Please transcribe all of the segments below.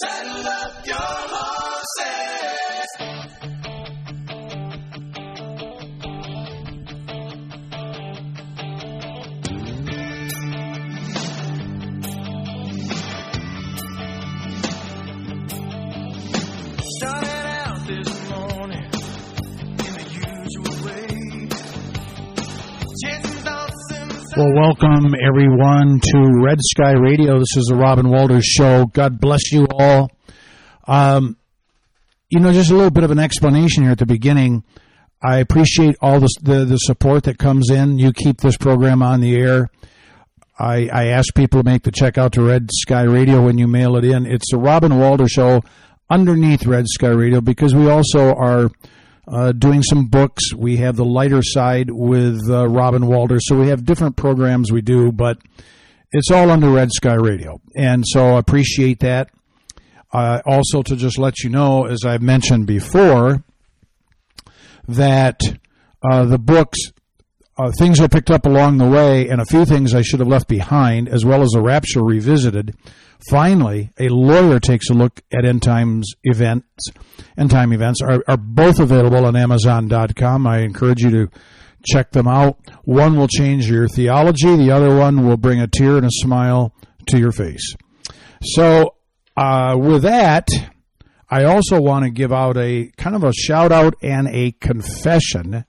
Saddle up your horses. Well, welcome everyone to Red Sky Radio. This is the Robin Walters Show. God bless you all. Um, you know, just a little bit of an explanation here at the beginning. I appreciate all the, the, the support that comes in. You keep this program on the air. I, I ask people to make the check out to Red Sky Radio when you mail it in. It's the Robin Walters Show underneath Red Sky Radio because we also are uh, doing some books. We have the lighter side with uh, Robin Walters, so we have different programs we do, but it's all under Red Sky Radio, and so I appreciate that. Uh, also, to just let you know, as I've mentioned before, that uh, the books, uh, things I picked up along the way, and a few things I should have left behind, as well as the Rapture Revisited. Finally, a lawyer takes a look at end times events. End time events are, are both available on Amazon.com. I encourage you to check them out. One will change your theology. The other one will bring a tear and a smile to your face. So, uh, with that, I also want to give out a kind of a shout out and a confession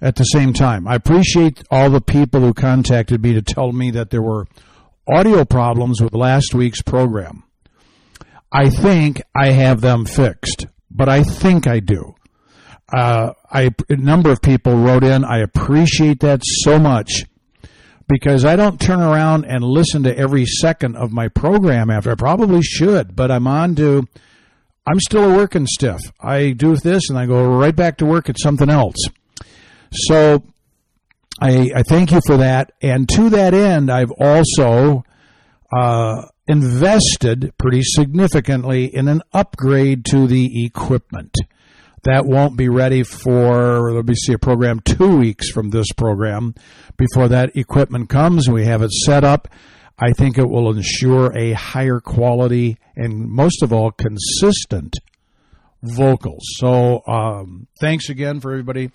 at the same time. I appreciate all the people who contacted me to tell me that there were audio problems with last week's program. I think I have them fixed, but I think I do. Uh, I, a number of people wrote in. I appreciate that so much because I don't turn around and listen to every second of my program after. I probably should, but I'm on to, I'm still a working stiff. I do this and I go right back to work at something else. So I, I thank you for that. And to that end, I've also uh, invested pretty significantly in an upgrade to the equipment. That won't be ready for, let me see, a program two weeks from this program. Before that equipment comes, we have it set up. I think it will ensure a higher quality and most of all, consistent vocals. So, um, thanks again for everybody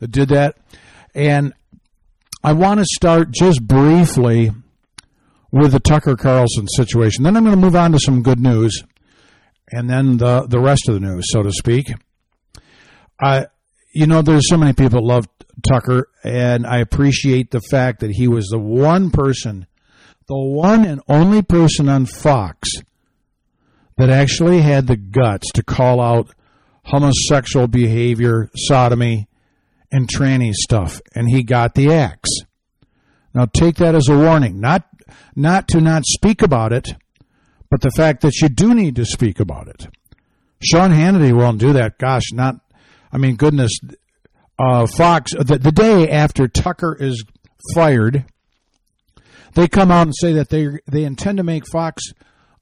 that did that. And I want to start just briefly with the Tucker Carlson situation. Then I'm going to move on to some good news and then the, the rest of the news, so to speak. I, you know, there's so many people love Tucker, and I appreciate the fact that he was the one person, the one and only person on Fox that actually had the guts to call out homosexual behavior, sodomy, and tranny stuff, and he got the axe. Now take that as a warning, not not to not speak about it, but the fact that you do need to speak about it. Sean Hannity won't do that. Gosh, not. I mean, goodness. Uh, Fox. The, the day after Tucker is fired, they come out and say that they they intend to make Fox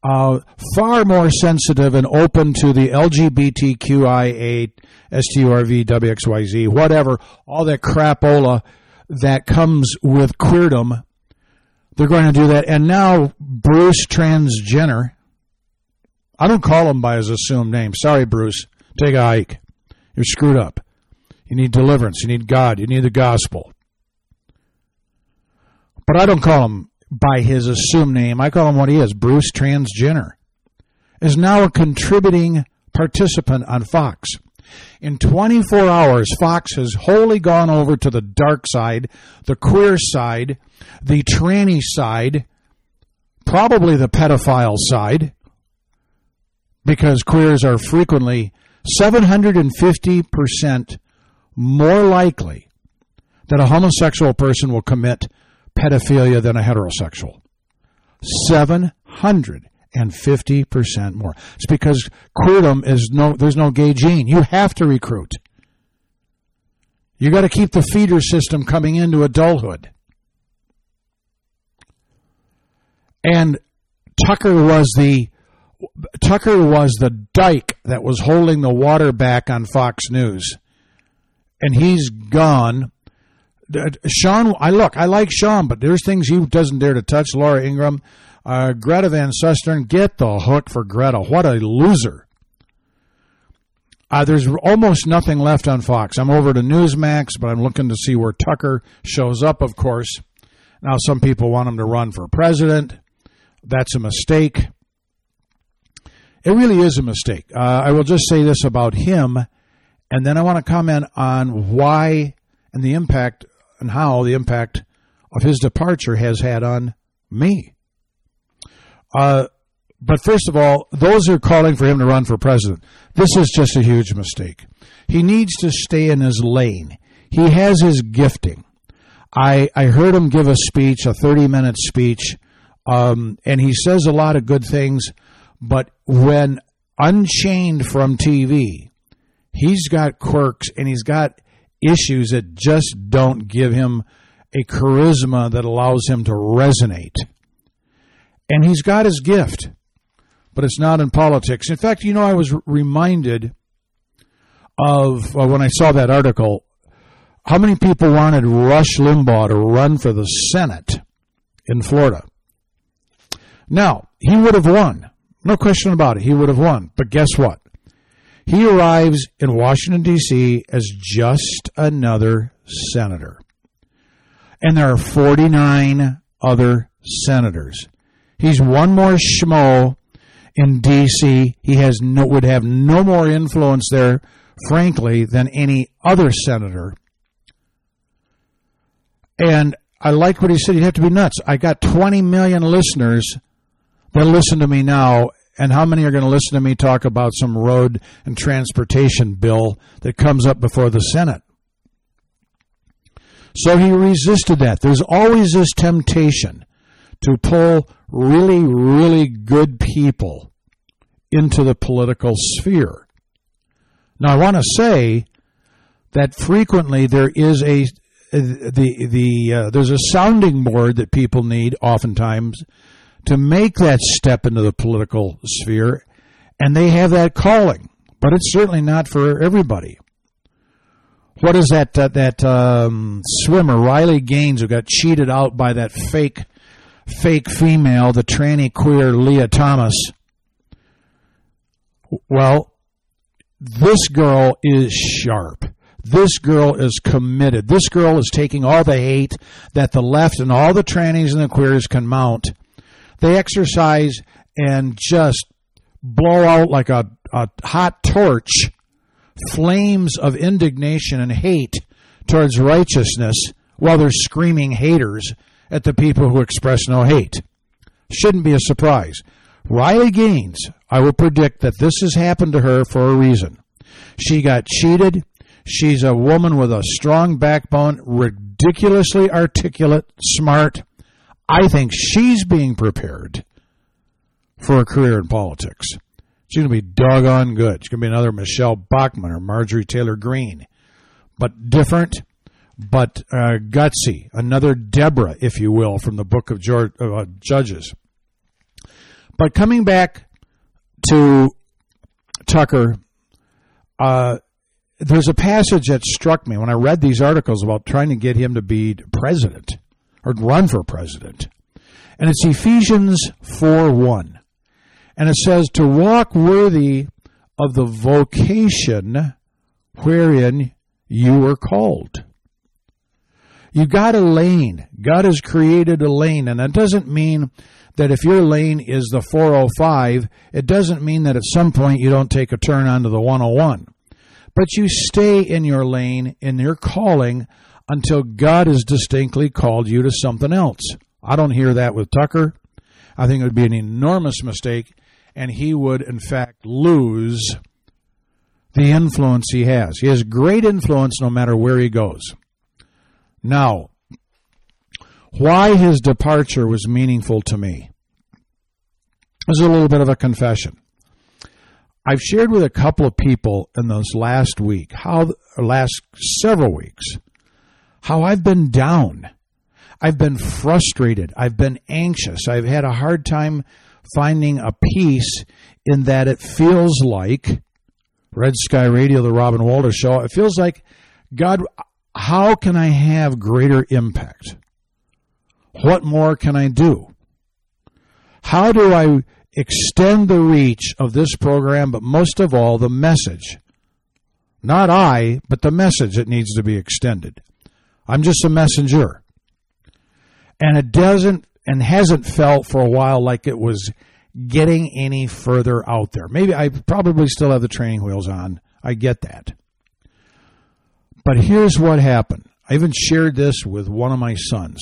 uh, far more sensitive and open to the LGBTQIA, STURV, WXYZ, whatever, all that crapola that comes with queerdom. They're going to do that. And now Bruce Transgender, I don't call him by his assumed name. Sorry, Bruce. Take a hike. You're screwed up. You need deliverance. You need God. You need the gospel. But I don't call him by his assumed name. I call him what he is Bruce Transgender. Is now a contributing participant on Fox. In 24 hours, Fox has wholly gone over to the dark side, the queer side, the tranny side, probably the pedophile side, because queers are frequently 750% more likely that a homosexual person will commit pedophilia than a heterosexual. 750% more. It's because queerdom is no, there's no gay gene. You have to recruit. You got to keep the feeder system coming into adulthood. And Tucker was the Tucker was the dike that was holding the water back on Fox News, and he's gone. Sean, I look, I like Sean, but there's things he doesn't dare to touch. Laura Ingraham, Uh, Greta Van Susteren, get the hook for Greta. What a loser. Uh, there's almost nothing left on Fox. I'm over to Newsmax, but I'm looking to see where Tucker shows up, of course. Now, some people want him to run for president. That's a mistake. It really is a mistake. Uh, I will just say this about him, and then I want to comment on why and the impact and how the impact of his departure has had on me. Uh, but first of all, those who are calling for him to run for president, this is just a huge mistake. He needs to stay in his lane. He has his gifting. I, I heard him give a speech, a 30 minute speech, um, and he says a lot of good things, but when unchained from TV, he's got quirks and he's got issues that just don't give him a charisma that allows him to resonate. And he's got his gift, but it's not in politics. In fact, you know, I was reminded of uh, when I saw that article how many people wanted Rush Limbaugh to run for the Senate in Florida? Now, he would have won. No question about it. He would have won. But guess what? He arrives in Washington, D.C. as just another senator. And there are 49 other senators. He's one more schmo in D.C. He has no, would have no more influence there, frankly, than any other senator. And I like what he said. You'd have to be nuts. I got 20 million listeners that listen to me now, and how many are going to listen to me talk about some road and transportation bill that comes up before the Senate? So he resisted that. There's always this temptation to pull really, really good people into the political sphere. Now, I want to say that frequently there is a the the uh, there's a sounding board that people need oftentimes to make that step into the political sphere, and they have that calling, but it's certainly not for everybody. What is that uh, that um, swimmer Riley Gaines who got cheated out by that fake fake female, the tranny queer Lia Thomas? Well, this girl is sharp. This girl is committed. This girl is taking all the hate that the left and all the trannies and the queers can mount. They exercise and just blow out like a, a hot torch flames of indignation and hate towards righteousness while they're screaming haters at the people who express no hate. Shouldn't be a surprise. Riley Gaines, I will predict that this has happened to her for a reason. She got cheated. She's a woman with a strong backbone, ridiculously articulate, smart. I think she's being prepared for a career in politics. She's going to be doggone good. She's going to be another Michelle Bachmann or Marjorie Taylor Greene, but different, but uh, gutsy. Another Deborah, if you will, from the book of George, uh, Judges. But coming back to Tucker, uh, there's a passage that struck me when I read these articles about trying to get him to be president or run for president. And it's Ephesians 4 1. And it says, To walk worthy of the vocation wherein you were called. You got a lane. God has created a lane. And that doesn't mean that if your lane is the 405, it doesn't mean that at some point you don't take a turn onto the 101. But you stay in your lane, in your calling, until God has distinctly called you to something else. I don't hear that with Tucker. I think it would be an enormous mistake, and he would, in fact, lose the influence he has. He has great influence no matter where he goes. Now, why his departure was meaningful to me is a little bit of a confession. I've shared with a couple of people in those last week, how last several weeks, how I've been down. I've been frustrated. I've been anxious. I've had a hard time finding a peace in that it feels like Red Sky Radio, the Robin Walter Show, it feels like, God, how can I have greater impact? What more can I do? How do I extend the reach of this program, but most of all, the message? Not I, but the message that needs to be extended. I'm just a messenger. And it doesn't and hasn't felt for a while like it was getting any further out there. Maybe I probably still have the training wheels on. I get that. But here's what happened. I even shared this with one of my sons.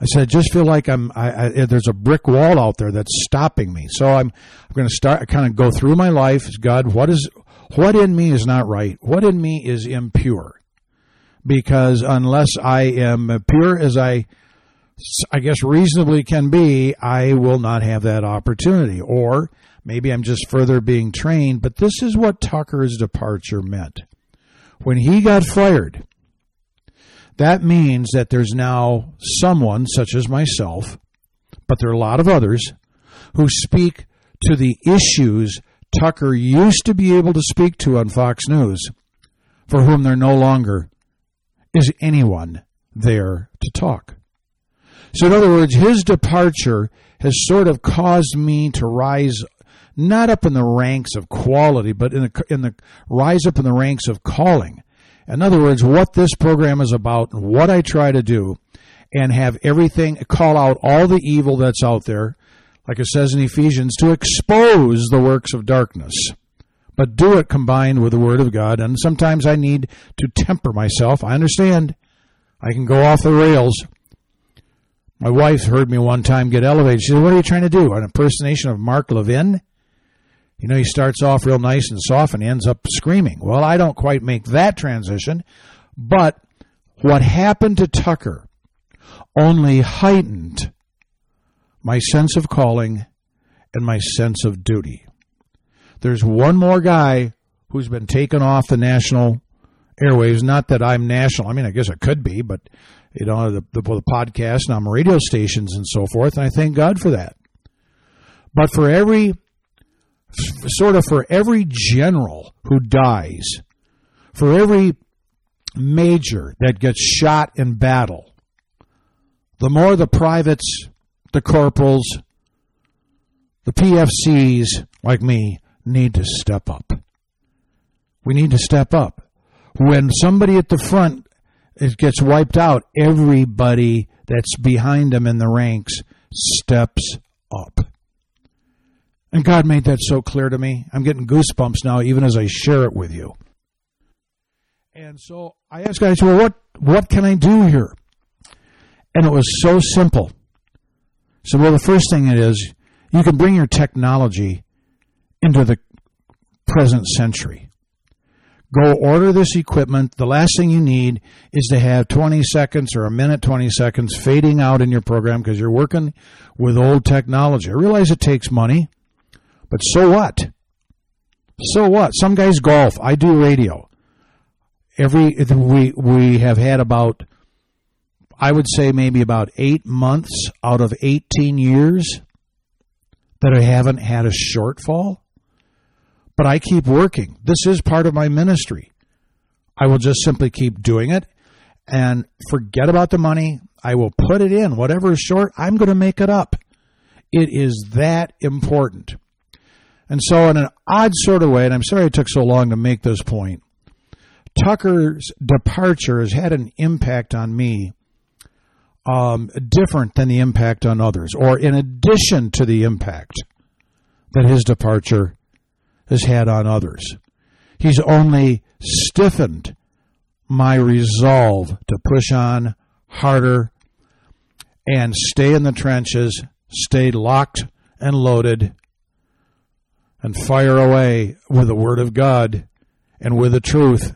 I said, I just feel like I'm. I, I, there's a brick wall out there that's stopping me. So I'm. I'm going to start. kind of go through my life. God, what is what in me is not right? What in me is impure? Because unless I am pure as I, I guess reasonably can be, I will not have that opportunity. Or maybe I'm just further being trained. But this is what Tucker's departure meant. When he got fired, that means that there's now someone, such as myself, but there are a lot of others, who speak to the issues Tucker used to be able to speak to on Fox News, for whom they're no longer is anyone there to talk. So, in other words, his departure has sort of caused me to rise not up in the ranks of quality, but in the, in the rise up in the ranks of calling. In other words, what this program is about and what I try to do and have everything call out all the evil that's out there, like it says in Ephesians, to expose the works of darkness. But do it combined with the Word of God. And sometimes I need to temper myself. I understand. I can go off the rails. My wife heard me one time get elevated. She said, What are you trying to do? An impersonation of Mark Levin? You know, he starts off real nice and soft and ends up screaming. Well, I don't quite make that transition, but what happened to Tucker only heightened my sense of calling and my sense of duty. There's one more guy who's been taken off the national airwaves. Not that I'm national. I mean, I guess I could be, but you know, the, the, the podcast and on radio stations and so forth. And I thank God for that. But for every sort of for every general who dies, for every major that gets shot in battle, the more the privates, the corporals, the PFCs like me need to step up. We need to step up. When somebody at the front it gets wiped out, everybody that's behind them in the ranks steps up. And God made that so clear to me. I'm getting goosebumps now, even as I share it with you. And so I asked God, I said, well, what, what can I do here? And it was so simple. So, well, the first thing it is, you can bring your technology into the present century. Go order this equipment. The last thing you need is to have 20 seconds or a minute, 20 seconds fading out in your program because you're working with old technology. I realize it takes money. But so what? So what? Some guys golf. I do radio. Every we we have had about I would say maybe about 8 months out of 18 years that I haven't had a shortfall. But I keep working. This is part of my ministry. I will just simply keep doing it and forget about the money. I will put it in. Whatever is short, I'm going to make it up. It is that important. And so, in an odd sort of way, and I'm sorry it took so long to make this point, Tucker's departure has had an impact on me um, different than the impact on others, or in addition to the impact that his departure has had on others. He's only stiffened my resolve to push on harder and stay in the trenches, stay locked and loaded and fire away with the Word of God and with the truth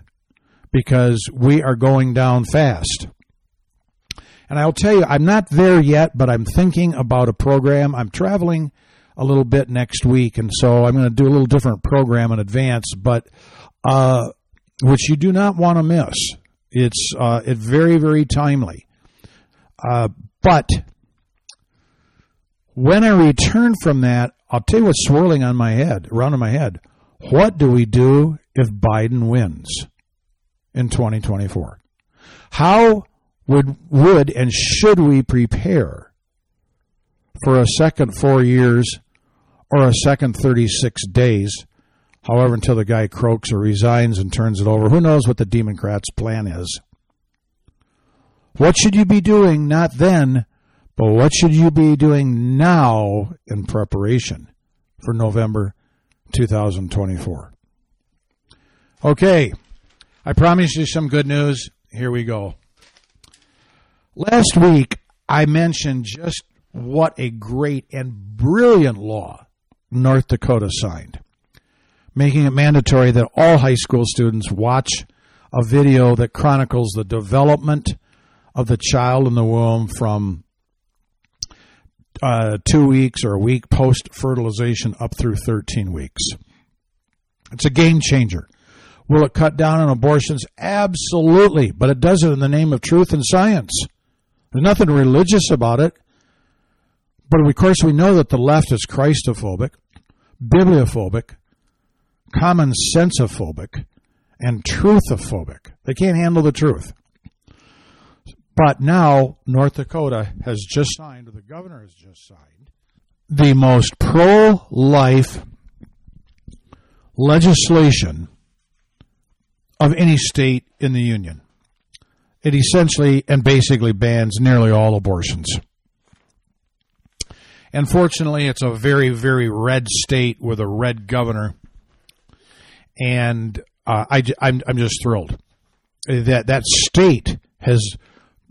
because we are going down fast. And I'll tell you, I'm not there yet, but I'm thinking about a program. I'm traveling a little bit next week, and so I'm going to do a little different program in advance, but uh, which you do not want to miss. It's uh, it very very timely. Uh, but when I return from that, I'll tell you what's swirling on my head, around in my head. What do we do if Biden wins in 2024? How would would and should we prepare for a second four years or a second 36 days, however, until the guy croaks or resigns and turns it over. Who knows what the Democrats' plan is? What should you be doing not then, but what should you be doing now in preparation for November 2024? Okay, I promised you some good news. Here we go. Last week, I mentioned just what a great and brilliant law North Dakota signed, making it mandatory that all high school students watch a video that chronicles the development of the child in the womb from uh, two weeks or a week post fertilization up through 13 weeks. It's a game changer. Will it cut down on abortions? Absolutely, but it does it in the name of truth and science. There's nothing religious about it. But of course, we know that the left is Christophobic, bibliophobic, common sensophobic, and truthophobic. They can't handle the truth. But now, North Dakota has just signed, or the governor has just signed, the most pro life legislation of any state in the Union. It essentially and basically bans nearly all abortions. And fortunately, it's a very, very red state with a red governor. And uh, I, I'm, I'm just thrilled that that state has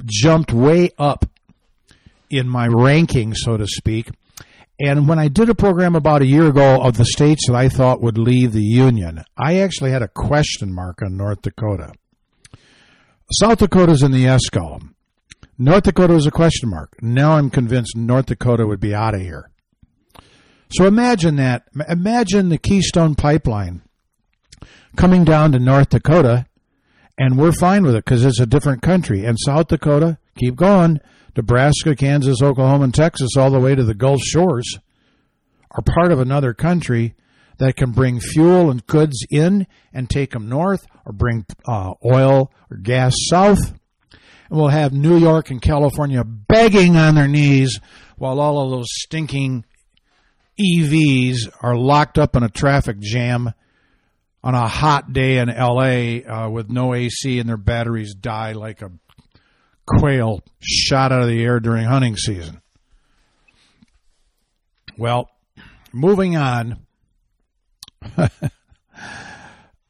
jumped way up in my ranking, so to speak. And when I did a program about a year ago of the states that I thought would leave the Union, I actually had a question mark on North Dakota. South Dakota's in the S column. North Dakota was a question mark. Now I'm convinced North Dakota would be out of here. So imagine that. Imagine the Keystone Pipeline coming down to North Dakota, and we're fine with it because it's a different country. And South Dakota, keep going. Nebraska, Kansas, Oklahoma, and Texas, all the way to the Gulf shores, are part of another country that can bring fuel and goods in and take them north, or bring uh, oil or gas south. And we'll have New York and California begging on their knees while all of those stinking EVs are locked up in a traffic jam on a hot day in LA uh, with no AC and their batteries die like a quail shot out of the air during hunting season. Well, moving on.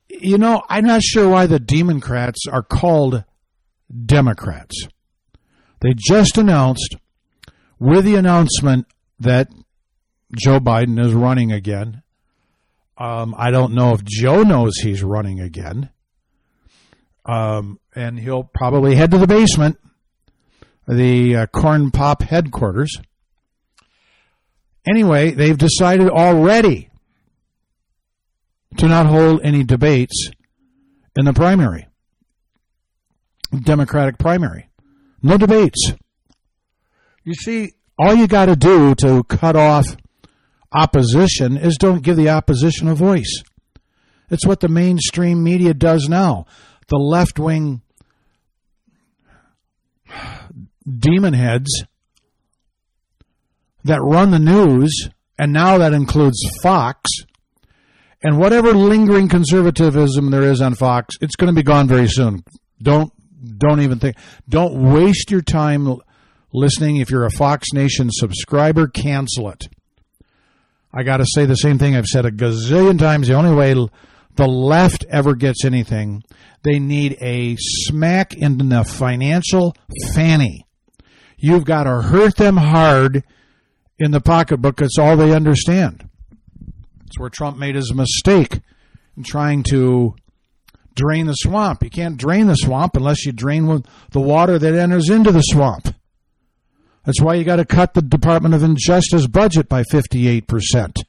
you know, I'm not sure why the Democrats are called Democrats. They just announced, with the announcement that Joe Biden is running again. Um, I don't know if Joe knows he's running again. Um, and he'll probably head to the basement, the uh, Corn Pop headquarters. Anyway, they've decided already to not hold any debates in the primary, Democratic primary. No debates. You see, all you got to do to cut off opposition is don't give the opposition a voice. It's what the mainstream media does now. The left wing demon heads that run the news, and now that includes Fox, and whatever lingering conservatism there is on Fox, it's going to be gone very soon. Don't don't even think. Don't waste your time listening. If you're a Fox Nation subscriber, cancel it. I got to say the same thing I've said a gazillion times. The only way the left ever gets anything, they need a smack in the financial fanny. You've got to hurt them hard in the pocketbook. It's all they understand. It's where Trump made his mistake in trying to drain the swamp. You can't drain the swamp unless you drain the water that enters into the swamp. That's why you got to cut the Department of Injustice budget by 58%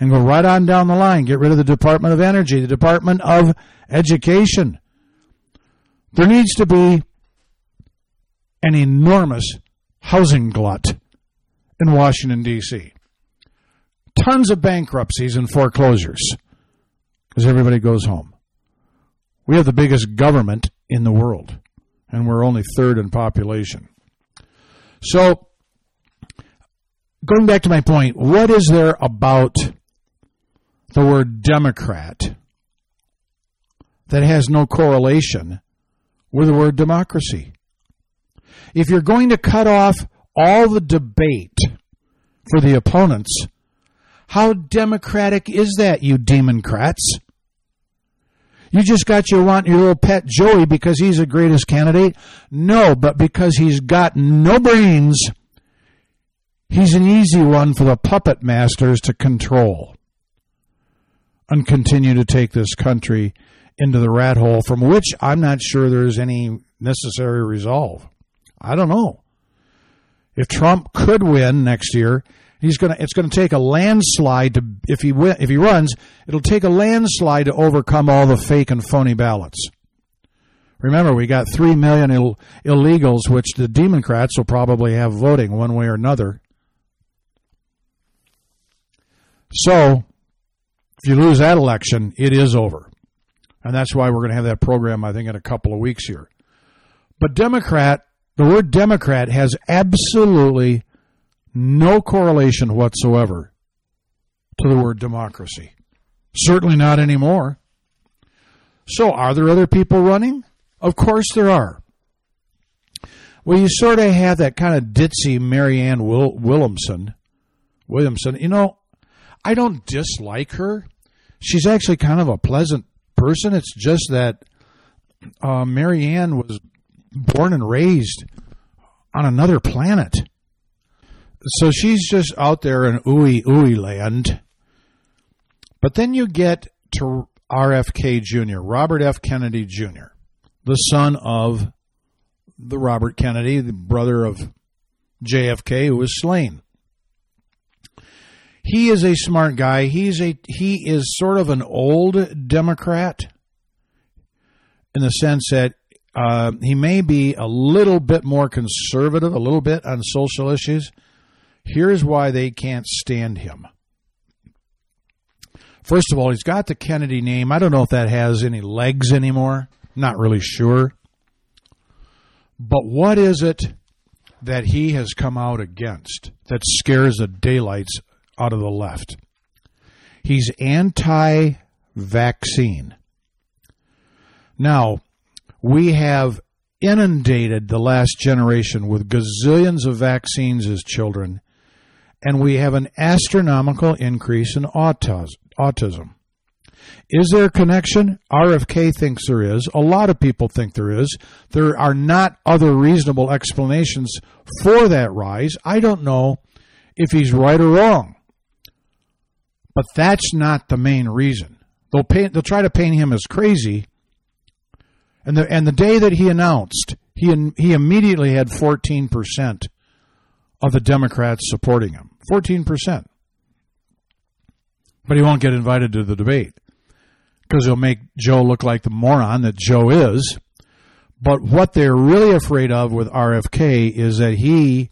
and go right on down the line. Get rid of the Department of Energy, the Department of Education. There needs to be an enormous housing glut in Washington, D.C. Tons of bankruptcies and foreclosures because everybody goes home. We have the biggest government in the world, and we're only third in population. So, going back to my point, what is there about the word Democrat that has no correlation with the word democracy? If you're going to cut off all the debate for the opponents, how democratic is that, you democrats? You just got your want your little pet Joey because he's the greatest candidate? No, but because he's got no brains, he's an easy one for the puppet masters to control and continue to take this country into the rat hole from which I'm not sure there's any necessary resolve. I don't know. If Trump could win next year, he's going to it's going to take a landslide to if he if he runs, it'll take a landslide to overcome all the fake and phony ballots. Remember, we got 3 million Ill, illegals which the Democrats will probably have voting one way or another. So, if you lose that election, it is over. And that's why we're going to have that program, I think, in a couple of weeks here. But Democrat, the word Democrat has absolutely no correlation whatsoever to the word democracy. Certainly not anymore. So, are there other people running? Of course there are. Well, you sort of have that kind of ditzy Marianne Will- Williamson. Williamson, you know, I don't dislike her. She's actually kind of a pleasant person. It's just that uh, Marianne was born and raised on another planet. So she's just out there in ooey ooey land. But then you get to RFK Jr., Robert F. Kennedy Jr., the son of the Robert Kennedy, the brother of JFK, who was slain. He is a smart guy. He's a he is sort of an old Democrat in the sense that uh, he may be a little bit more conservative, a little bit on social issues. Here's why they can't stand him. First of all, he's got the Kennedy name. I don't know if that has any legs anymore. Not really sure. But what is it that he has come out against that scares the daylights out of the left? He's anti vaccine. Now, we have inundated the last generation with gazillions of vaccines as children, and we have an astronomical increase in autism. Is there a connection? RFK thinks there is. A lot of people think there is. There are not other reasonable explanations for that rise. I don't know if he's right or wrong. But that's not the main reason. They'll they'll try to paint him as crazy. And the and the day that he announced, he he immediately had 14% of the Democrats supporting him. 14%. But he won't get invited to the debate because he'll make Joe look like the moron that Joe is. But what they're really afraid of with RFK is that he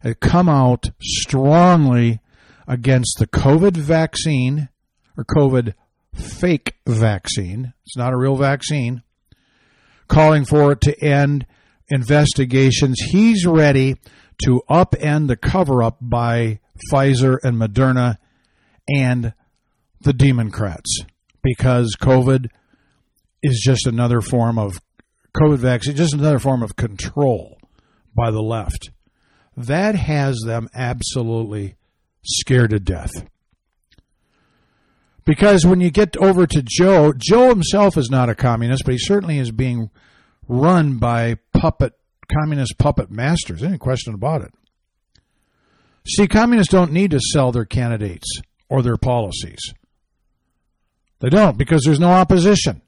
had come out strongly against the COVID vaccine or COVID fake vaccine. It's not a real vaccine. Calling for it to end investigations. He's ready to upend the cover up by Pfizer and Moderna and the Democrats because COVID is just another form of COVID vaccine, just another form of control by the left. That has them absolutely scared to death. Because when you get over to Joe, Joe himself is not a communist, but he certainly is being run by puppet communist puppet masters. Any question about it. See, communists don't need to sell their candidates or their policies. They don't because there's no opposition.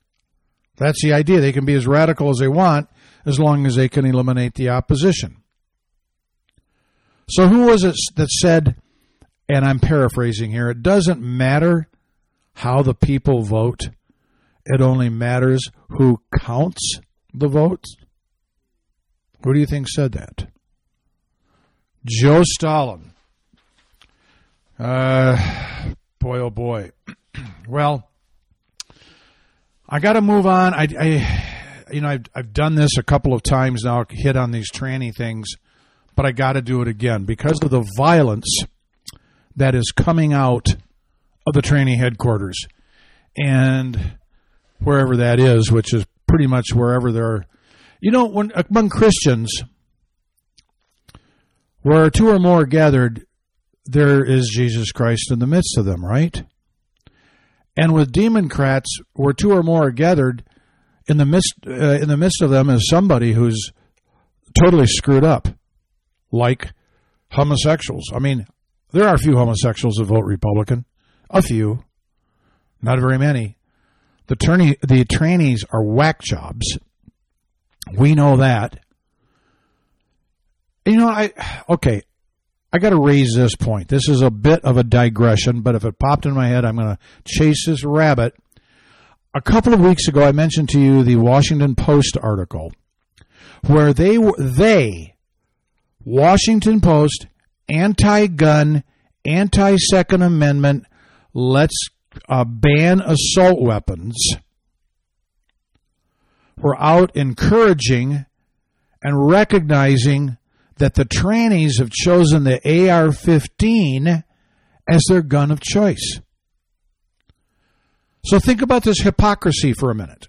That's the idea. They can be as radical as they want as long as they can eliminate the opposition. So, who was it that said, and I'm paraphrasing here, it doesn't matter how the people vote, it only matters who counts the votes? Who do you think said that? Joe Stalin. Uh, boy, oh boy. well, I got to move on. I, I, you know, I've, I've done this a couple of times now, hit on these tranny things, but I got to do it again because of the violence that is coming out of the training headquarters and wherever that is, which is pretty much wherever there are. You know, when among Christians, where two or more are gathered, there is Jesus Christ in the midst of them, right? And with demoncrats, where two or more are gathered, in the midst uh, in the midst of them is somebody who's totally screwed up, like homosexuals. I mean, there are a few homosexuals that vote Republican, a few, not very many. The attorney, the trainees are whack jobs. We know that. You know, I okay. I got to raise this point. This is a bit of a digression, but if it popped in my head, I'm going to chase this rabbit. A couple of weeks ago, I mentioned to you the Washington Post article where they they Washington Post anti-gun, anti-Second Amendment, let's uh, ban assault weapons. We're out encouraging and recognizing that the trannies have chosen the AR 15 as their gun of choice. So think about this hypocrisy for a minute.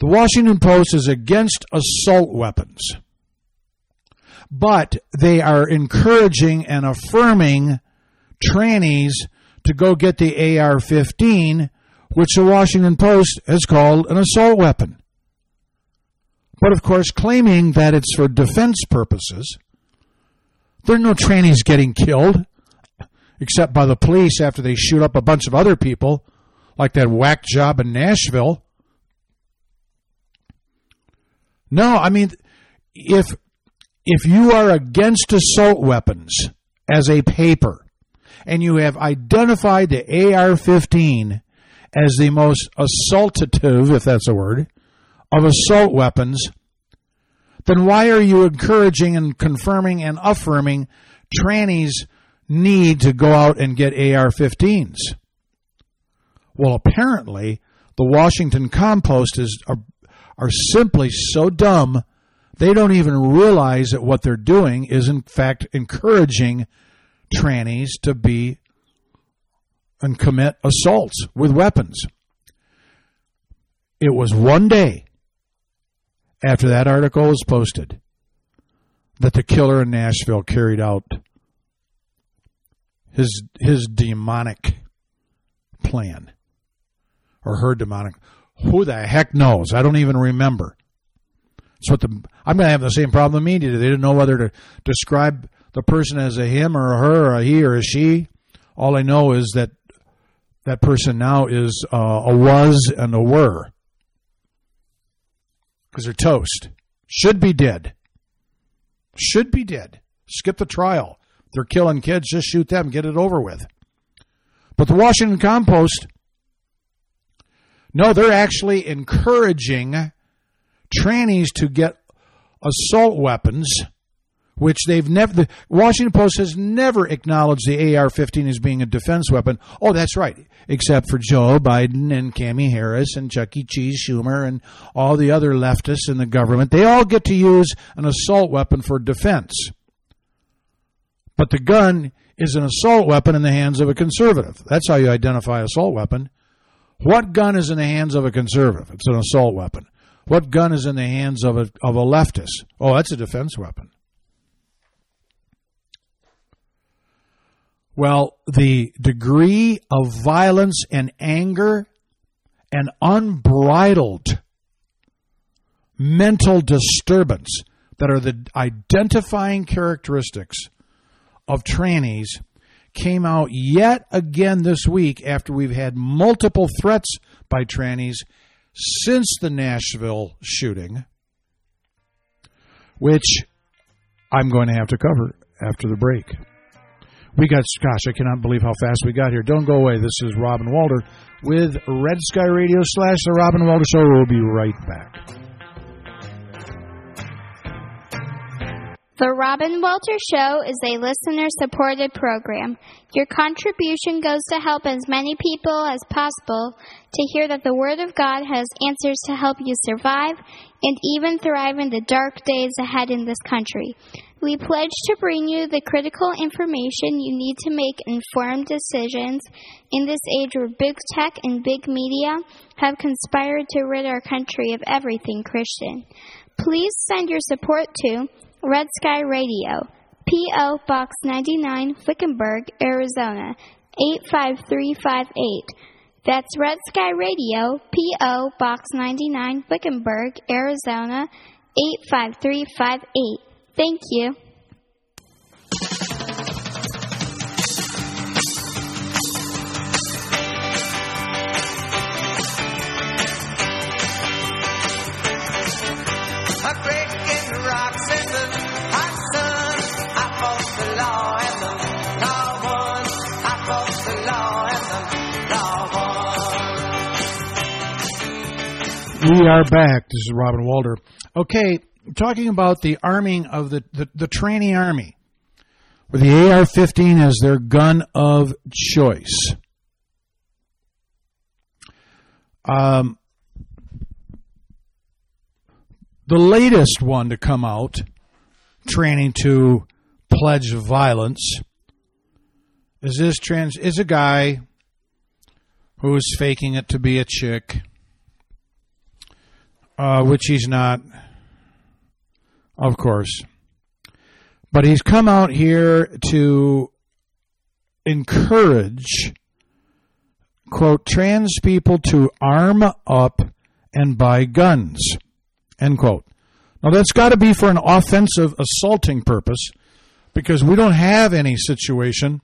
The Washington Post is against assault weapons, but they are encouraging and affirming trannies to go get the AR 15, which the Washington Post has called an assault weapon. But of course, claiming that it's for defense purposes. There are no trannies getting killed, except by the police after they shoot up a bunch of other people, like that whack job in Nashville. No, I mean, if if you are against assault weapons as a paper, and you have identified the AR 15 as the most assaultative, if that's a word, of assault weapons, then why are you encouraging and confirming and affirming trannies need to go out and get AR 15s? Well, apparently, the Washington Compost is are, are simply so dumb they don't even realize that what they're doing is in fact encouraging trannies to be and commit assaults with weapons. It was one day after that article was posted that the killer in Nashville carried out his his demonic plan or her demonic who the heck knows? I don't even remember. What the i'm going to have the same problem the media they didn't know whether to describe the person as a him or a her or a he or a she. All i know is that that person now is uh, a was and a were. Because they're toast. Should be dead. Should be dead. Skip the trial. They're killing kids. Just shoot them. Get it over with. But the washington compost no, they're actually encouraging trannies to get assault weapons, which they've never. The Washington Post has never acknowledged the AR-15 as being a defense weapon. Oh, that's right, except for Joe Biden and Cami Harris and Chuck E. Cheese Schumer and all the other leftists in the government. They all get to use an assault weapon for defense, but the gun is an assault weapon in the hands of a conservative. That's how you identify assault weapon. What gun is in the hands of a conservative? It's an assault weapon. What gun is in the hands of a, of a leftist? Oh, that's a defense weapon. Well, the degree of violence and anger and unbridled mental disturbance that are the identifying characteristics of trannies came out yet again this week after we've had multiple threats by trannies since the Nashville shooting, which I'm going to have to cover after the break. We got, gosh, I cannot believe how fast we got here. Don't go away. This is Robin Walter with Red Sky Radio slash The Robin Walter Show. We'll be right back. The Robin Walter Show is a listener supported program. Your contribution goes to help as many people as possible to hear that the Word of God has answers to help you survive and even thrive in the dark days ahead in this country. We pledge to bring you the critical information you need to make informed decisions in this age where big tech and big media have conspired to rid our country of everything Christian. Please send your support to Red Sky Radio, P.O. Box 99, Wickenburg, Arizona 85358. That's Red Sky Radio, P.O. Box 99, Wickenburg, Arizona 85358. Thank you. We are back. This is Robin Walter. Okay, talking about the arming of the, the, the trainee army, with the AR 15 as their gun of choice. Um, the latest one to come out, training to pledge violence, is this trans is a guy who is faking it to be a chick uh, which he's not, of course. But he's come out here to encourage, quote, trans people to arm up and buy guns, end quote. Now that's got to be for an offensive assaulting purpose because we don't have any situation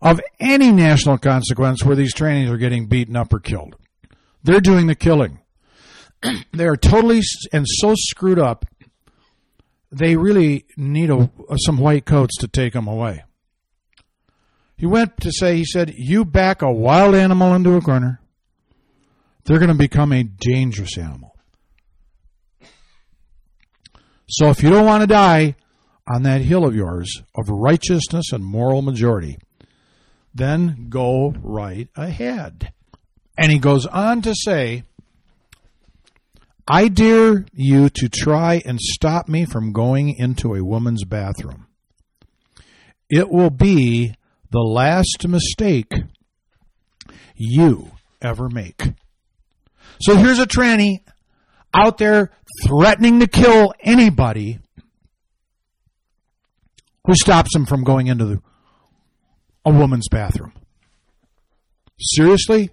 of any national consequence where these trainees are getting beaten up or killed. They're doing the killing they are totally and so screwed up. They really need a, some white coats to take them away. He went to say, he said, "You back a wild animal into a corner, they're going to become a dangerous animal. So if you don't want to die on that hill of yours of righteousness and moral majority, then go right ahead." And he goes on to say. I dare you to try and stop me from going into a woman's bathroom. It will be the last mistake you ever make. So here's a tranny out there threatening to kill anybody who stops him from going into the, a woman's bathroom. Seriously?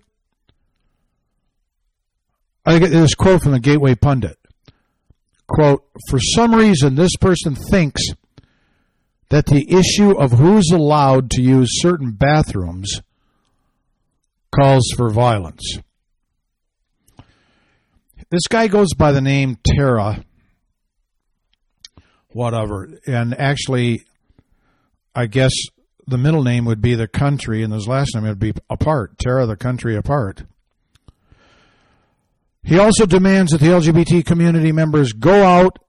I get this quote from the Gateway Pundit. Quote, for some reason, this person thinks that the issue of who's allowed to use certain bathrooms calls for violence. This guy goes by the name Tara, whatever, and actually, I guess the middle name would be the country, and his last name would be apart. Tara the country apart. He also demands that the LGBT community members go out,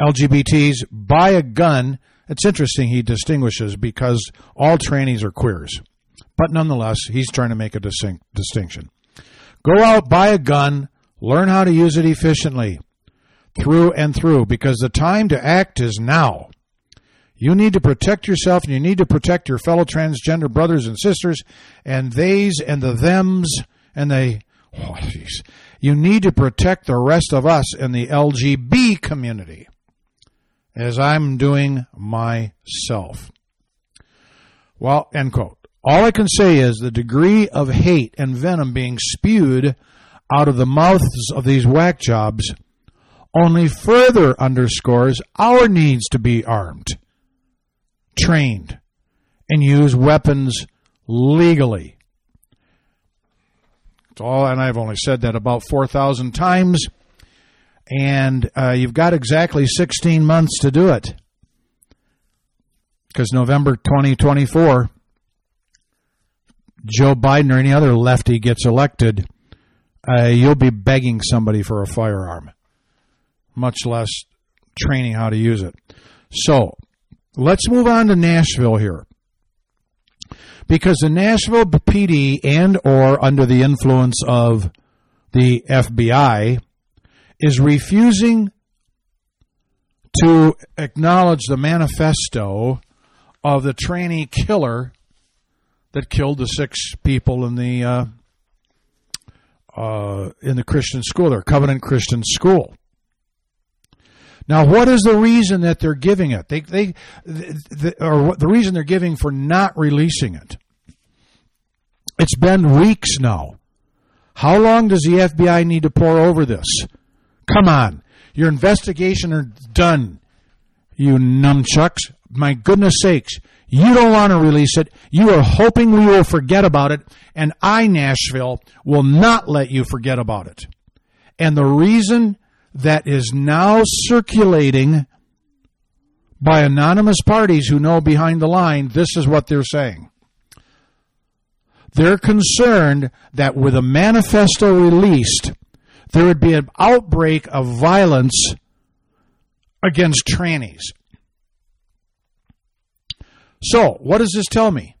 LGBTs, buy a gun. It's interesting he distinguishes because all trainees are queers. But nonetheless, he's trying to make a distinct, distinction. Go out, buy a gun, learn how to use it efficiently, through and through, because the time to act is now. You need to protect yourself and you need to protect your fellow transgender brothers and sisters and theys and the thems and the Oh, jeez. You need to protect the rest of us in the LGB community, as I'm doing myself. Well, end quote. All I can say is the degree of hate and venom being spewed out of the mouths of these whack jobs only further underscores our needs to be armed, trained, and use weapons legally. It's all, and I've only said that about 4,000 times. And uh, you've got exactly 16 months to do it. Because November 2024, Joe Biden or any other lefty gets elected, uh, you'll be begging somebody for a firearm, much less training how to use it. So let's move on to Nashville here. Because the Nashville PD and or under the influence of the FBI is refusing to acknowledge the manifesto of the trainee killer that killed the six people in the uh, uh, in the Christian school, their Covenant Christian school. Now, what is the reason that they're giving it? They, they, the, or the reason they're giving for not releasing it? It's been weeks now. How long does the FBI need to pore over this? Come on, your investigation are done. You nunchucks! My goodness sakes, you don't want to release it. You are hoping we will forget about it, and I, Nashville, will not let you forget about it. And the reason that is now circulating by anonymous parties who know behind the line, this is what they're saying. They're concerned that with a manifesto released, there would be an outbreak of violence against trannies. So, what does this tell me?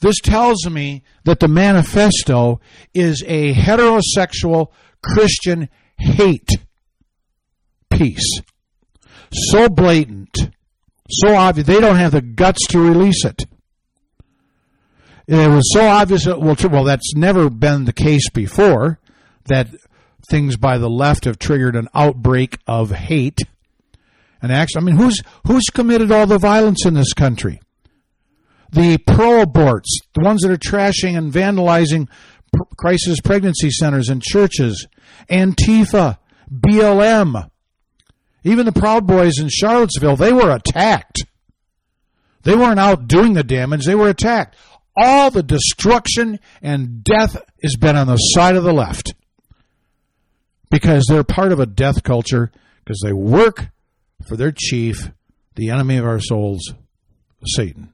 This tells me that the manifesto is a heterosexual Christian hate piece. So blatant, so obvious, they don't have the guts to release it. It was so obvious, well, well, that's never been the case before, that things by the left have triggered an outbreak of hate. And actually, I mean, who's, who's committed all the violence in this country? The pro-aborts, the ones that are trashing and vandalizing crisis pregnancy centers and churches, Antifa, BLM, even the Proud Boys in Charlottesville, they were attacked. They weren't out doing the damage, they were attacked. All the destruction and death has been on the side of the left because they're part of a death culture because they work for their chief, the enemy of our souls, Satan.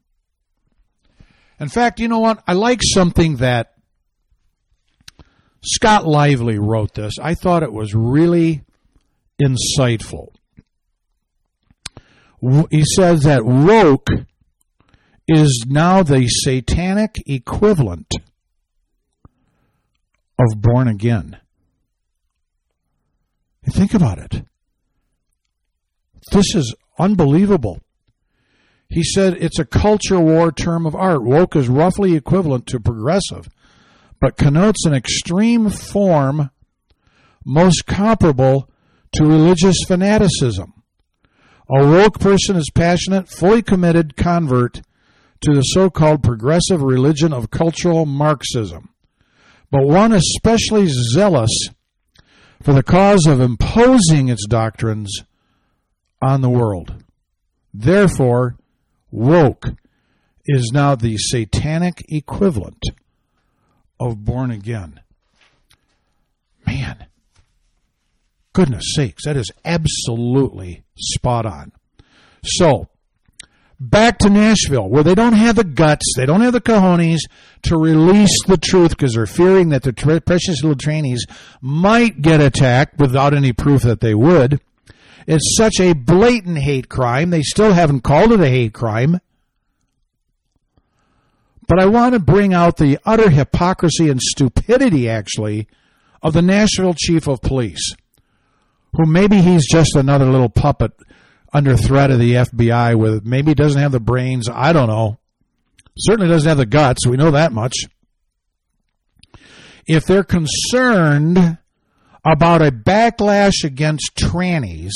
In fact, you know what? I like something that Scott Lively wrote this. I thought it was really insightful. He says that woke is now the satanic equivalent of born again. Think about it. This is unbelievable. He said it's a culture war term of art. Woke is roughly equivalent to progressive, but connotes an extreme form most comparable to religious fanaticism. A woke person is passionate, fully committed convert to the so called progressive religion of cultural Marxism, but one especially zealous for the cause of imposing its doctrines on the world. Therefore, woke is now the satanic equivalent of born again. Man, goodness sakes, that is absolutely spot on. So, back to Nashville, where they don't have the guts, they don't have the cojones to release the truth because they're fearing that the precious little trainees might get attacked without any proof that they would. It's such a blatant hate crime. They still haven't called it a hate crime. But I want to bring out the utter hypocrisy and stupidity, actually, of the Nashville chief of police, who maybe he's just another little puppet under threat of the FBI with maybe doesn't have the brains. I don't know. Certainly doesn't have the guts. We know that much. If they're concerned about a backlash against trannies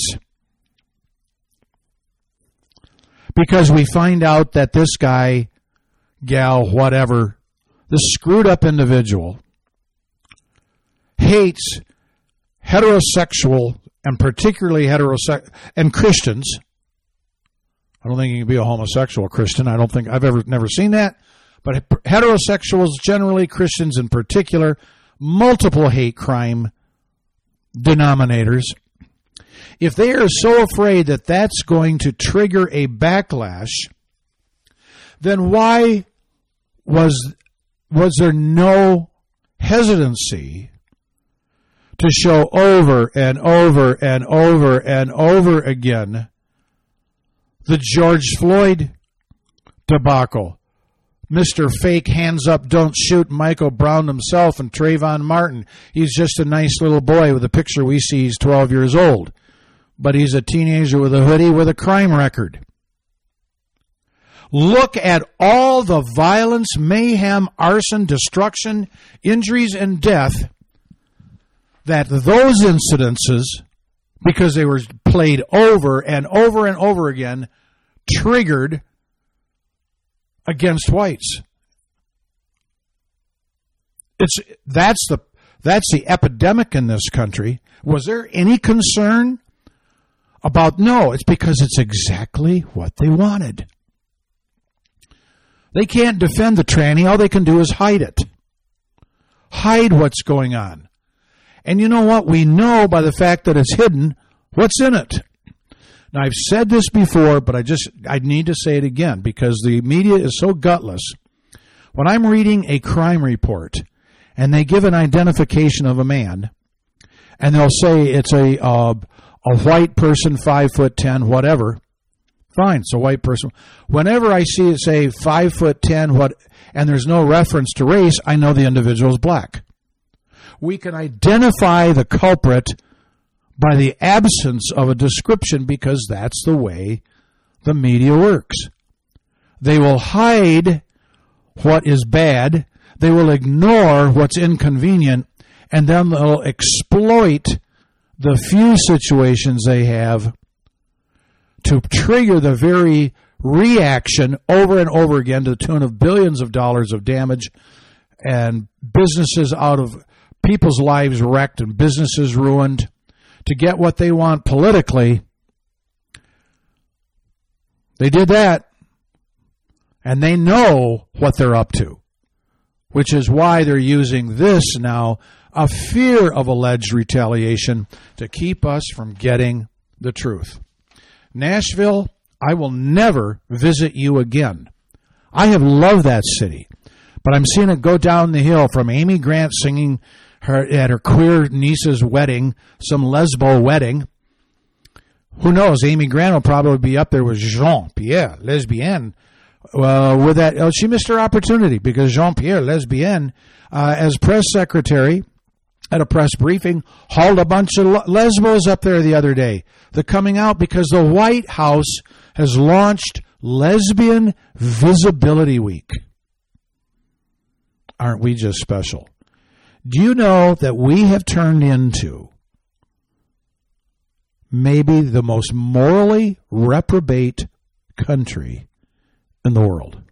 because we find out that this guy, gal, whatever, this screwed up individual hates heterosexual and particularly heterosexual and Christians. I don't think you can be a homosexual Christian. I don't think I've ever never seen that. But heterosexuals, generally Christians in particular, multiple hate crime denominators, if they are so afraid that that's going to trigger a backlash, then why was was there no hesitancy to show over and over and over and over again the George Floyd debacle. Mr. Fake hands up, don't shoot Michael Brown himself and Trayvon Martin. He's just a nice little boy with a picture we see he's 12 years old. But he's a teenager with a hoodie with a crime record. Look at all the violence, mayhem, arson, destruction, injuries, and death that those incidences, because they were played over and over and over again, triggered against whites. It's that's the that's the epidemic in this country. Was there any concern about no, it's because it's exactly what they wanted. They can't defend the tranny, all they can do is hide it. Hide what's going on. And you know what? We know by the fact that it's hidden what's in it. Now I've said this before, but I just I need to say it again because the media is so gutless. When I'm reading a crime report and they give an identification of a man, and they'll say it's a uh, a white person, five foot ten, whatever. Fine, it's a white person. Whenever I see it say five foot ten, what, and there's no reference to race, I know the individual is black. We can identify the culprit by the absence of a description because that's the way the media works. They will hide what is bad, they will ignore what's inconvenient, and then they'll exploit the few situations they have to trigger the very reaction over and over again to the tune of billions of dollars of damage and businesses out of people's lives wrecked and businesses ruined to get what they want politically. They did that, and they know what they're up to, which is why they're using this now a fear of alleged retaliation to keep us from getting the truth. Nashville, I will never visit you again. I have loved that city, but I'm seeing it go down the hill from Amy Grant singing her at her queer niece's wedding, some lesbo wedding. Who knows? Amy Grant will probably be up there with Jean Pierre, lesbienne. Uh, with that, oh, she missed her opportunity because Jean Pierre, lesbienne, uh, as press secretary at a press briefing, hauled a bunch of lesbos up there the other day. They're coming out because the White House has launched Lesbian Visibility Week. Aren't we just special? Do you know that we have turned into maybe the most morally reprobate country in the world?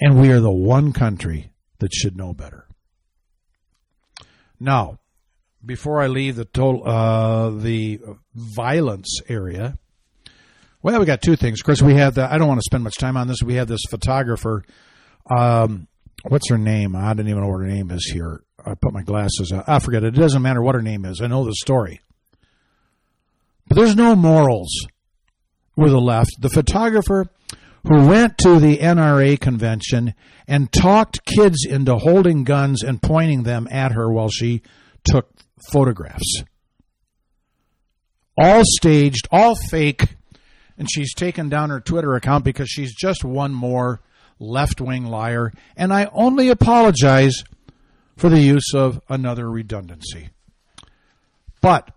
And we are the one country that should know better. Now, before I leave the total, uh, the violence area, well, we got two things. Of course, we have the. I don't want to spend much time on this. We have this photographer. Um, what's her name? I don't even know what her name is here. I put my glasses on. I forget it. It doesn't matter what her name is. I know the story. But there's no morals with the left. The photographer who went to the NRA convention and talked kids into holding guns and pointing them at her while she took photographs. All staged, all fake, and she's taken down her Twitter account because she's just one more left wing liar. And I only apologize for the use of another redundancy. But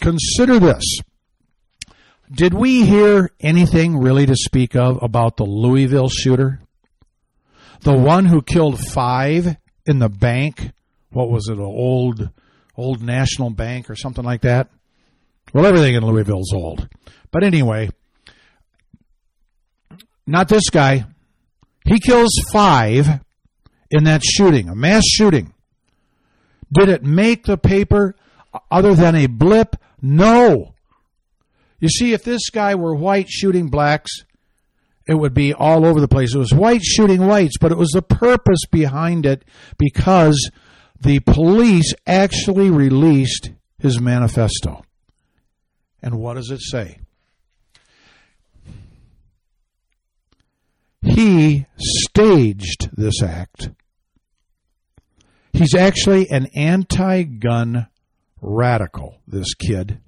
consider this. Did we hear anything really to speak of about the Louisville shooter? The one who killed five in the bank. What was it? An old, old national bank or something like that. Well, everything in Louisville is old. But anyway, not this guy. He kills five in that shooting, a mass shooting. Did it make the paper other than a blip? No. You see, if this guy were white shooting blacks, it would be all over the place. It was white shooting whites, but it was the purpose behind it because the police actually released his manifesto. And what does it say? He staged this act He's actually an anti gun radical, this kid.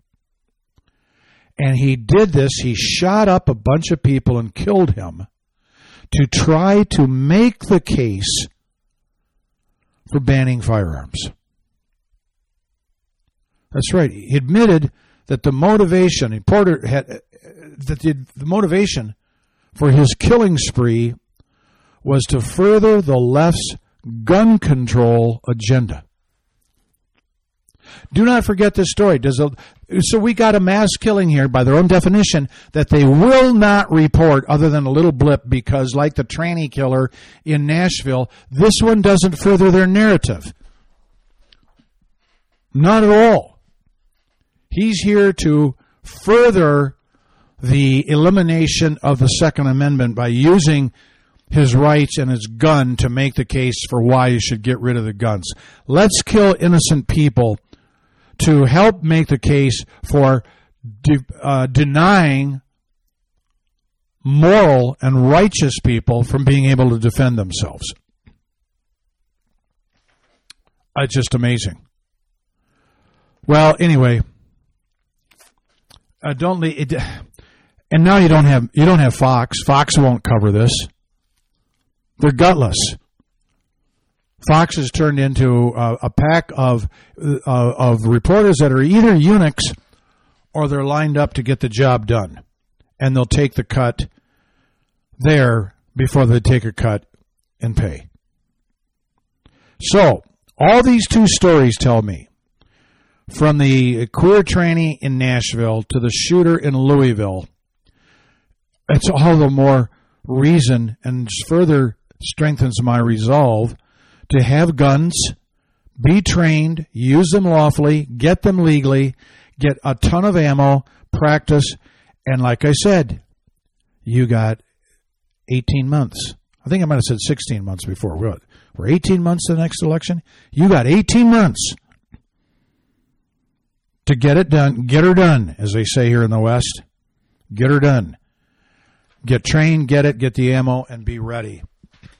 And he did this, he shot up a bunch of people and killed him to try to make the case for banning firearms. That's right. He admitted that the motivation, Porter had, that the, the motivation for his killing spree was to further the left's gun control agenda. Do not forget this story. Does a, so we got a mass killing here by their own definition that they will not report other than a little blip because like the tranny killer in Nashville, this one doesn't further their narrative. Not at all. He's here to further the elimination of the Second Amendment by using his rights and his gun to make the case for why you should get rid of the guns. Let's kill innocent people to help make the case for de- uh, denying moral and righteous people from being able to defend themselves. It's just amazing. Well, anyway, uh, don't leave it, and now you don't have you don't have Fox. Fox won't cover this. They're gutless. Fox has turned into a, a pack of uh, of reporters that are either eunuchs or they're lined up to get the job done, and they'll take the cut there before they take a cut in pay. So all these two stories tell me, from the queer tranny in Nashville to the shooter in Louisville, it's all the more reason and further strengthens my resolve to have guns, be trained, use them lawfully, get them legally, get a ton of ammo, practice, and like I said, you got 18 months. I think I might have said 16 months before. We're, we're 18 months to the next election. You got 18 months to get it done. Get her done, as they say here in the West. Get her done. Get trained, get it, get the ammo, and be ready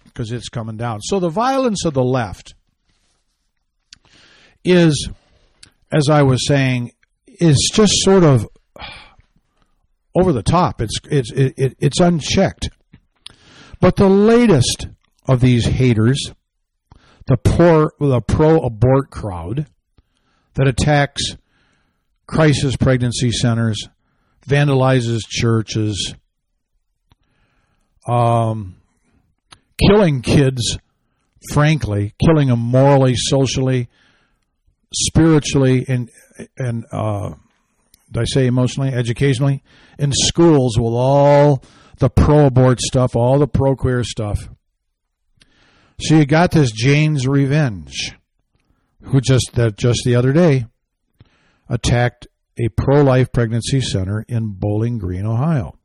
because it's coming down. So the violence of the left is, as I was saying, is just sort of over the top. It's it's it, it's unchecked. But the latest of these haters, the poor the pro abort crowd that attacks crisis pregnancy centers, vandalizes churches, um, killing kids, frankly, killing them morally, socially, spiritually, and and uh, I say emotionally, educationally, in schools with all the pro-abort stuff, all the pro-queer stuff. So you got this Jane's Revenge, who just that just the other day attacked a pro-life pregnancy center in Bowling Green, Ohio,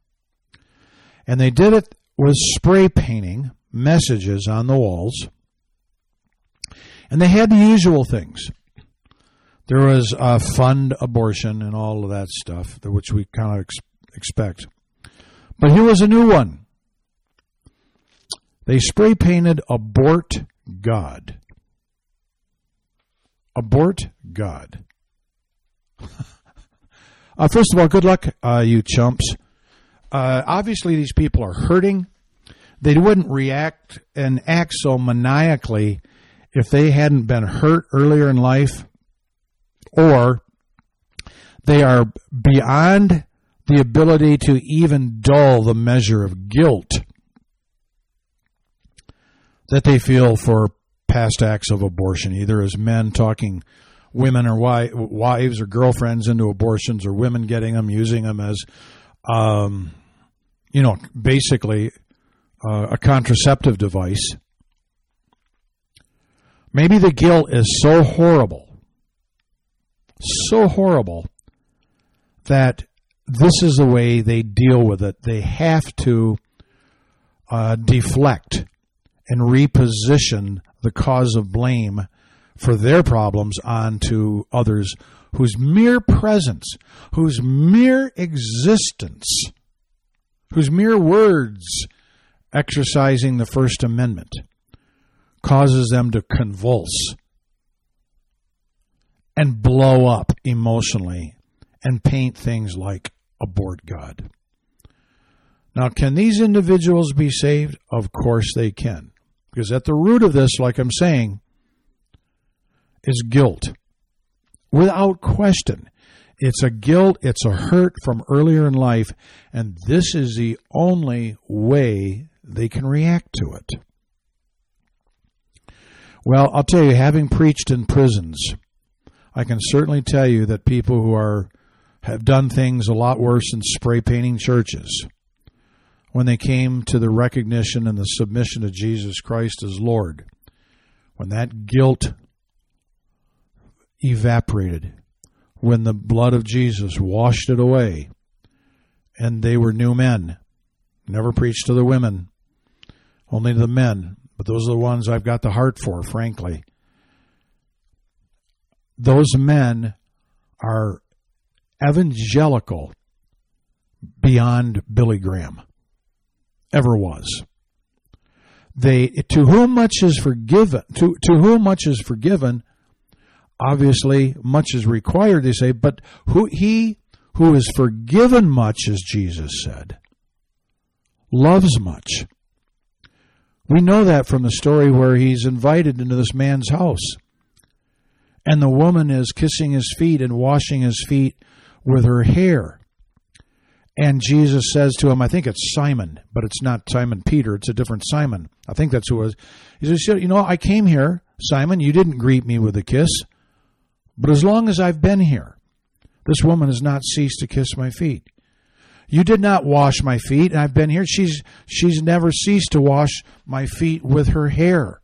and they did it with spray painting messages on the walls. And they had the usual things. There was a fund abortion and all of that stuff, which we kind of ex- expect. But here was a new one. They spray painted abort God. Abort God. uh, first of all, good luck, uh, you chumps. Uh, obviously, these people are hurting. They wouldn't react and act so maniacally if they hadn't been hurt earlier in life or they are beyond the ability to even dull the measure of guilt that they feel for past acts of abortion, either as men talking women or wives or girlfriends into abortions, or women getting them, using them as, um, you know, basically uh, a contraceptive device, maybe the guilt is so horrible, so horrible, that this is the way they deal with it. They have to uh, deflect and reposition the cause of blame for their problems onto others whose mere presence, whose mere existence, whose mere words exercising the First Amendment causes them to convulse and blow up emotionally and paint things like abort God. Now, can these individuals be saved? Of course they can. Because at the root of this, like I'm saying, is guilt. Without question. It's a guilt, it's a hurt from earlier in life, and this is the only way they can react to it. Well, I'll tell you, having preached in prisons, I can certainly tell you that people who are have done things a lot worse than spray painting churches when they came to the recognition and the submission of Jesus Christ as Lord, when that guilt evaporated, when the blood of Jesus washed it away, and they were new men. Never preached to the women, only to the men, but those are the ones I've got the heart for, frankly. Those men are evangelical beyond Billy Graham ever was. They to whom much is forgiven to to whom much is forgiven, obviously much is required, they say, but who he who is forgiven much, as Jesus said, loves much. We know that from the story where he's invited into this man's house. And the woman is kissing his feet and washing his feet with her hair. And Jesus says to him, I think it's Simon, but it's not Simon Peter, it's a different Simon. I think that's who it was. He says, You know, I came here, Simon, you didn't greet me with a kiss, but as long as I've been here, this woman has not ceased to kiss my feet. You did not wash my feet, and I've been here. She's she's never ceased to wash my feet with her hair.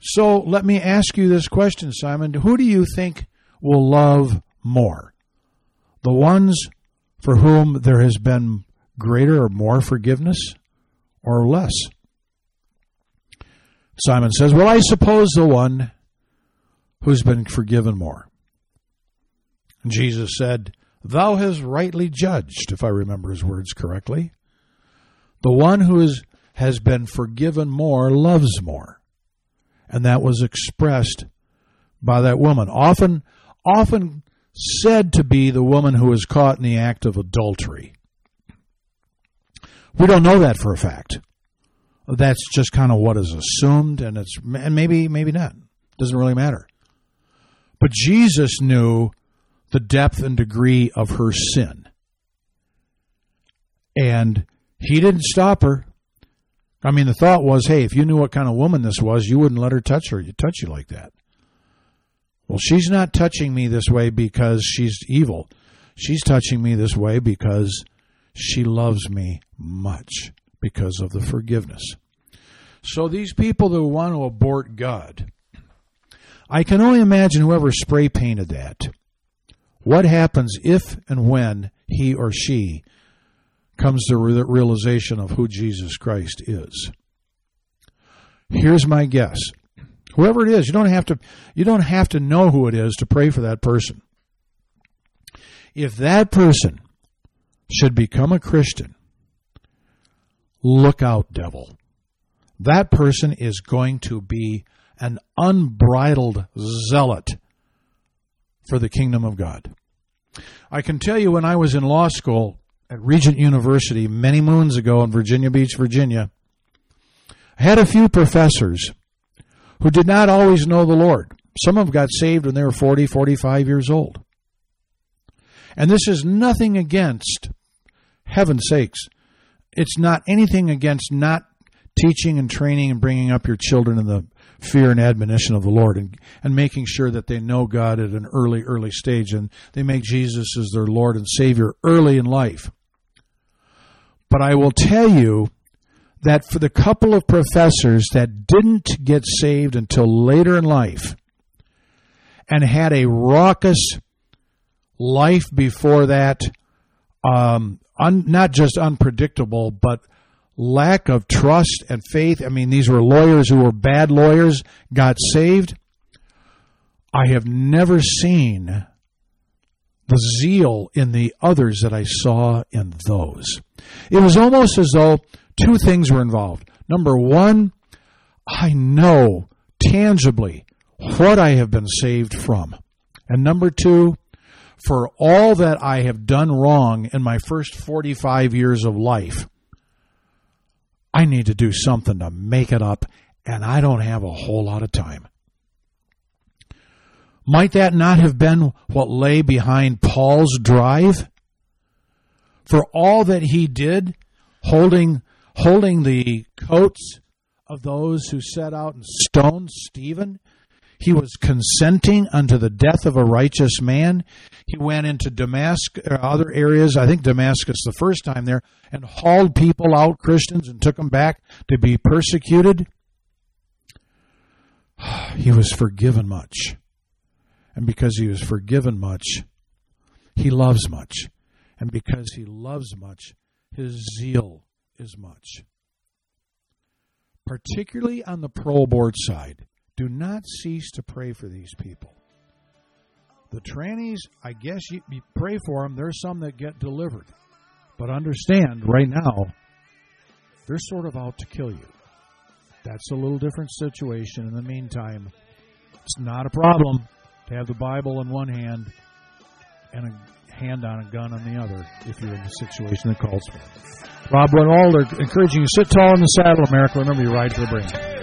So let me ask you this question, Simon. Who do you think will love more? The ones for whom there has been greater or more forgiveness or less? Simon says, Well, I suppose the one who's been forgiven more. Jesus said, Thou hast rightly judged, if I remember his words correctly. The one who is, has been forgiven more loves more. And that was expressed by that woman. Often, often said to be the woman who was caught in the act of adultery. We don't know that for a fact. That's just kind of what is assumed, and it's and maybe maybe not. Doesn't really matter. But Jesus knew the depth and degree of her sin, and he didn't stop her. I mean, the thought was, hey, if you knew what kind of woman this was, you wouldn't let her touch her. You touch you like that. Well, she's not touching me this way because she's evil. She's touching me this way because she loves me much because of the forgiveness. So these people that want to abort God, I can only imagine whoever spray painted that. What happens if and when he or she comes to the realization of who Jesus Christ is? Here's my guess. Whoever it is, you don't have to you don't have to know who it is to pray for that person. If that person should become a Christian, look out, devil. That person is going to be an unbridled zealot for the kingdom of God. I can tell you when I was in law school at Regent University many moons ago in Virginia Beach, Virginia, I had a few professors who did not always know the Lord. Some of them got saved when they were 40, 45 years old. And this is nothing against, heaven's sakes, it's not anything against not teaching and training and bringing up your children in the fear and admonition of the Lord and, and making sure that they know God at an early, early stage and they make Jesus as their Lord and Savior early in life. But I will tell you that for the couple of professors that didn't get saved until later in life and had a raucous life before that, um, un, not just unpredictable, but lack of trust and faith. I mean, these were lawyers who were bad lawyers, got saved. I have never seen the zeal in the others that I saw in those. It was almost as though two things were involved. Number one, I know tangibly what I have been saved from. And number two, for all that I have done wrong in my first 45 years of life, I need to do something to make it up, and I don't have a whole lot of time. Might that not have been what lay behind Paul's drive? For all that he did, holding, holding the coats of those who set out and stoned Stephen, he was consenting unto the death of a righteous man. He went into Damascus, uh, or other areas, I think Damascus the first time there, and hauled people out, Christians, and took them back to be persecuted. He was forgiven much. And because he was forgiven much, he loves much. And because he loves much, his zeal is much. Particularly on the parole board side, do not cease to pray for these people. The trannies, I guess you, you pray for them. There's some that get delivered. But understand, right now, they're sort of out to kill you. That's a little different situation. In the meantime, it's not a problem to have the Bible in one hand and a hand on a gun on the other if you're in the situation that calls for it. Rob Walder encouraging you sit tall in the saddle, America. Remember, you ride for the brain.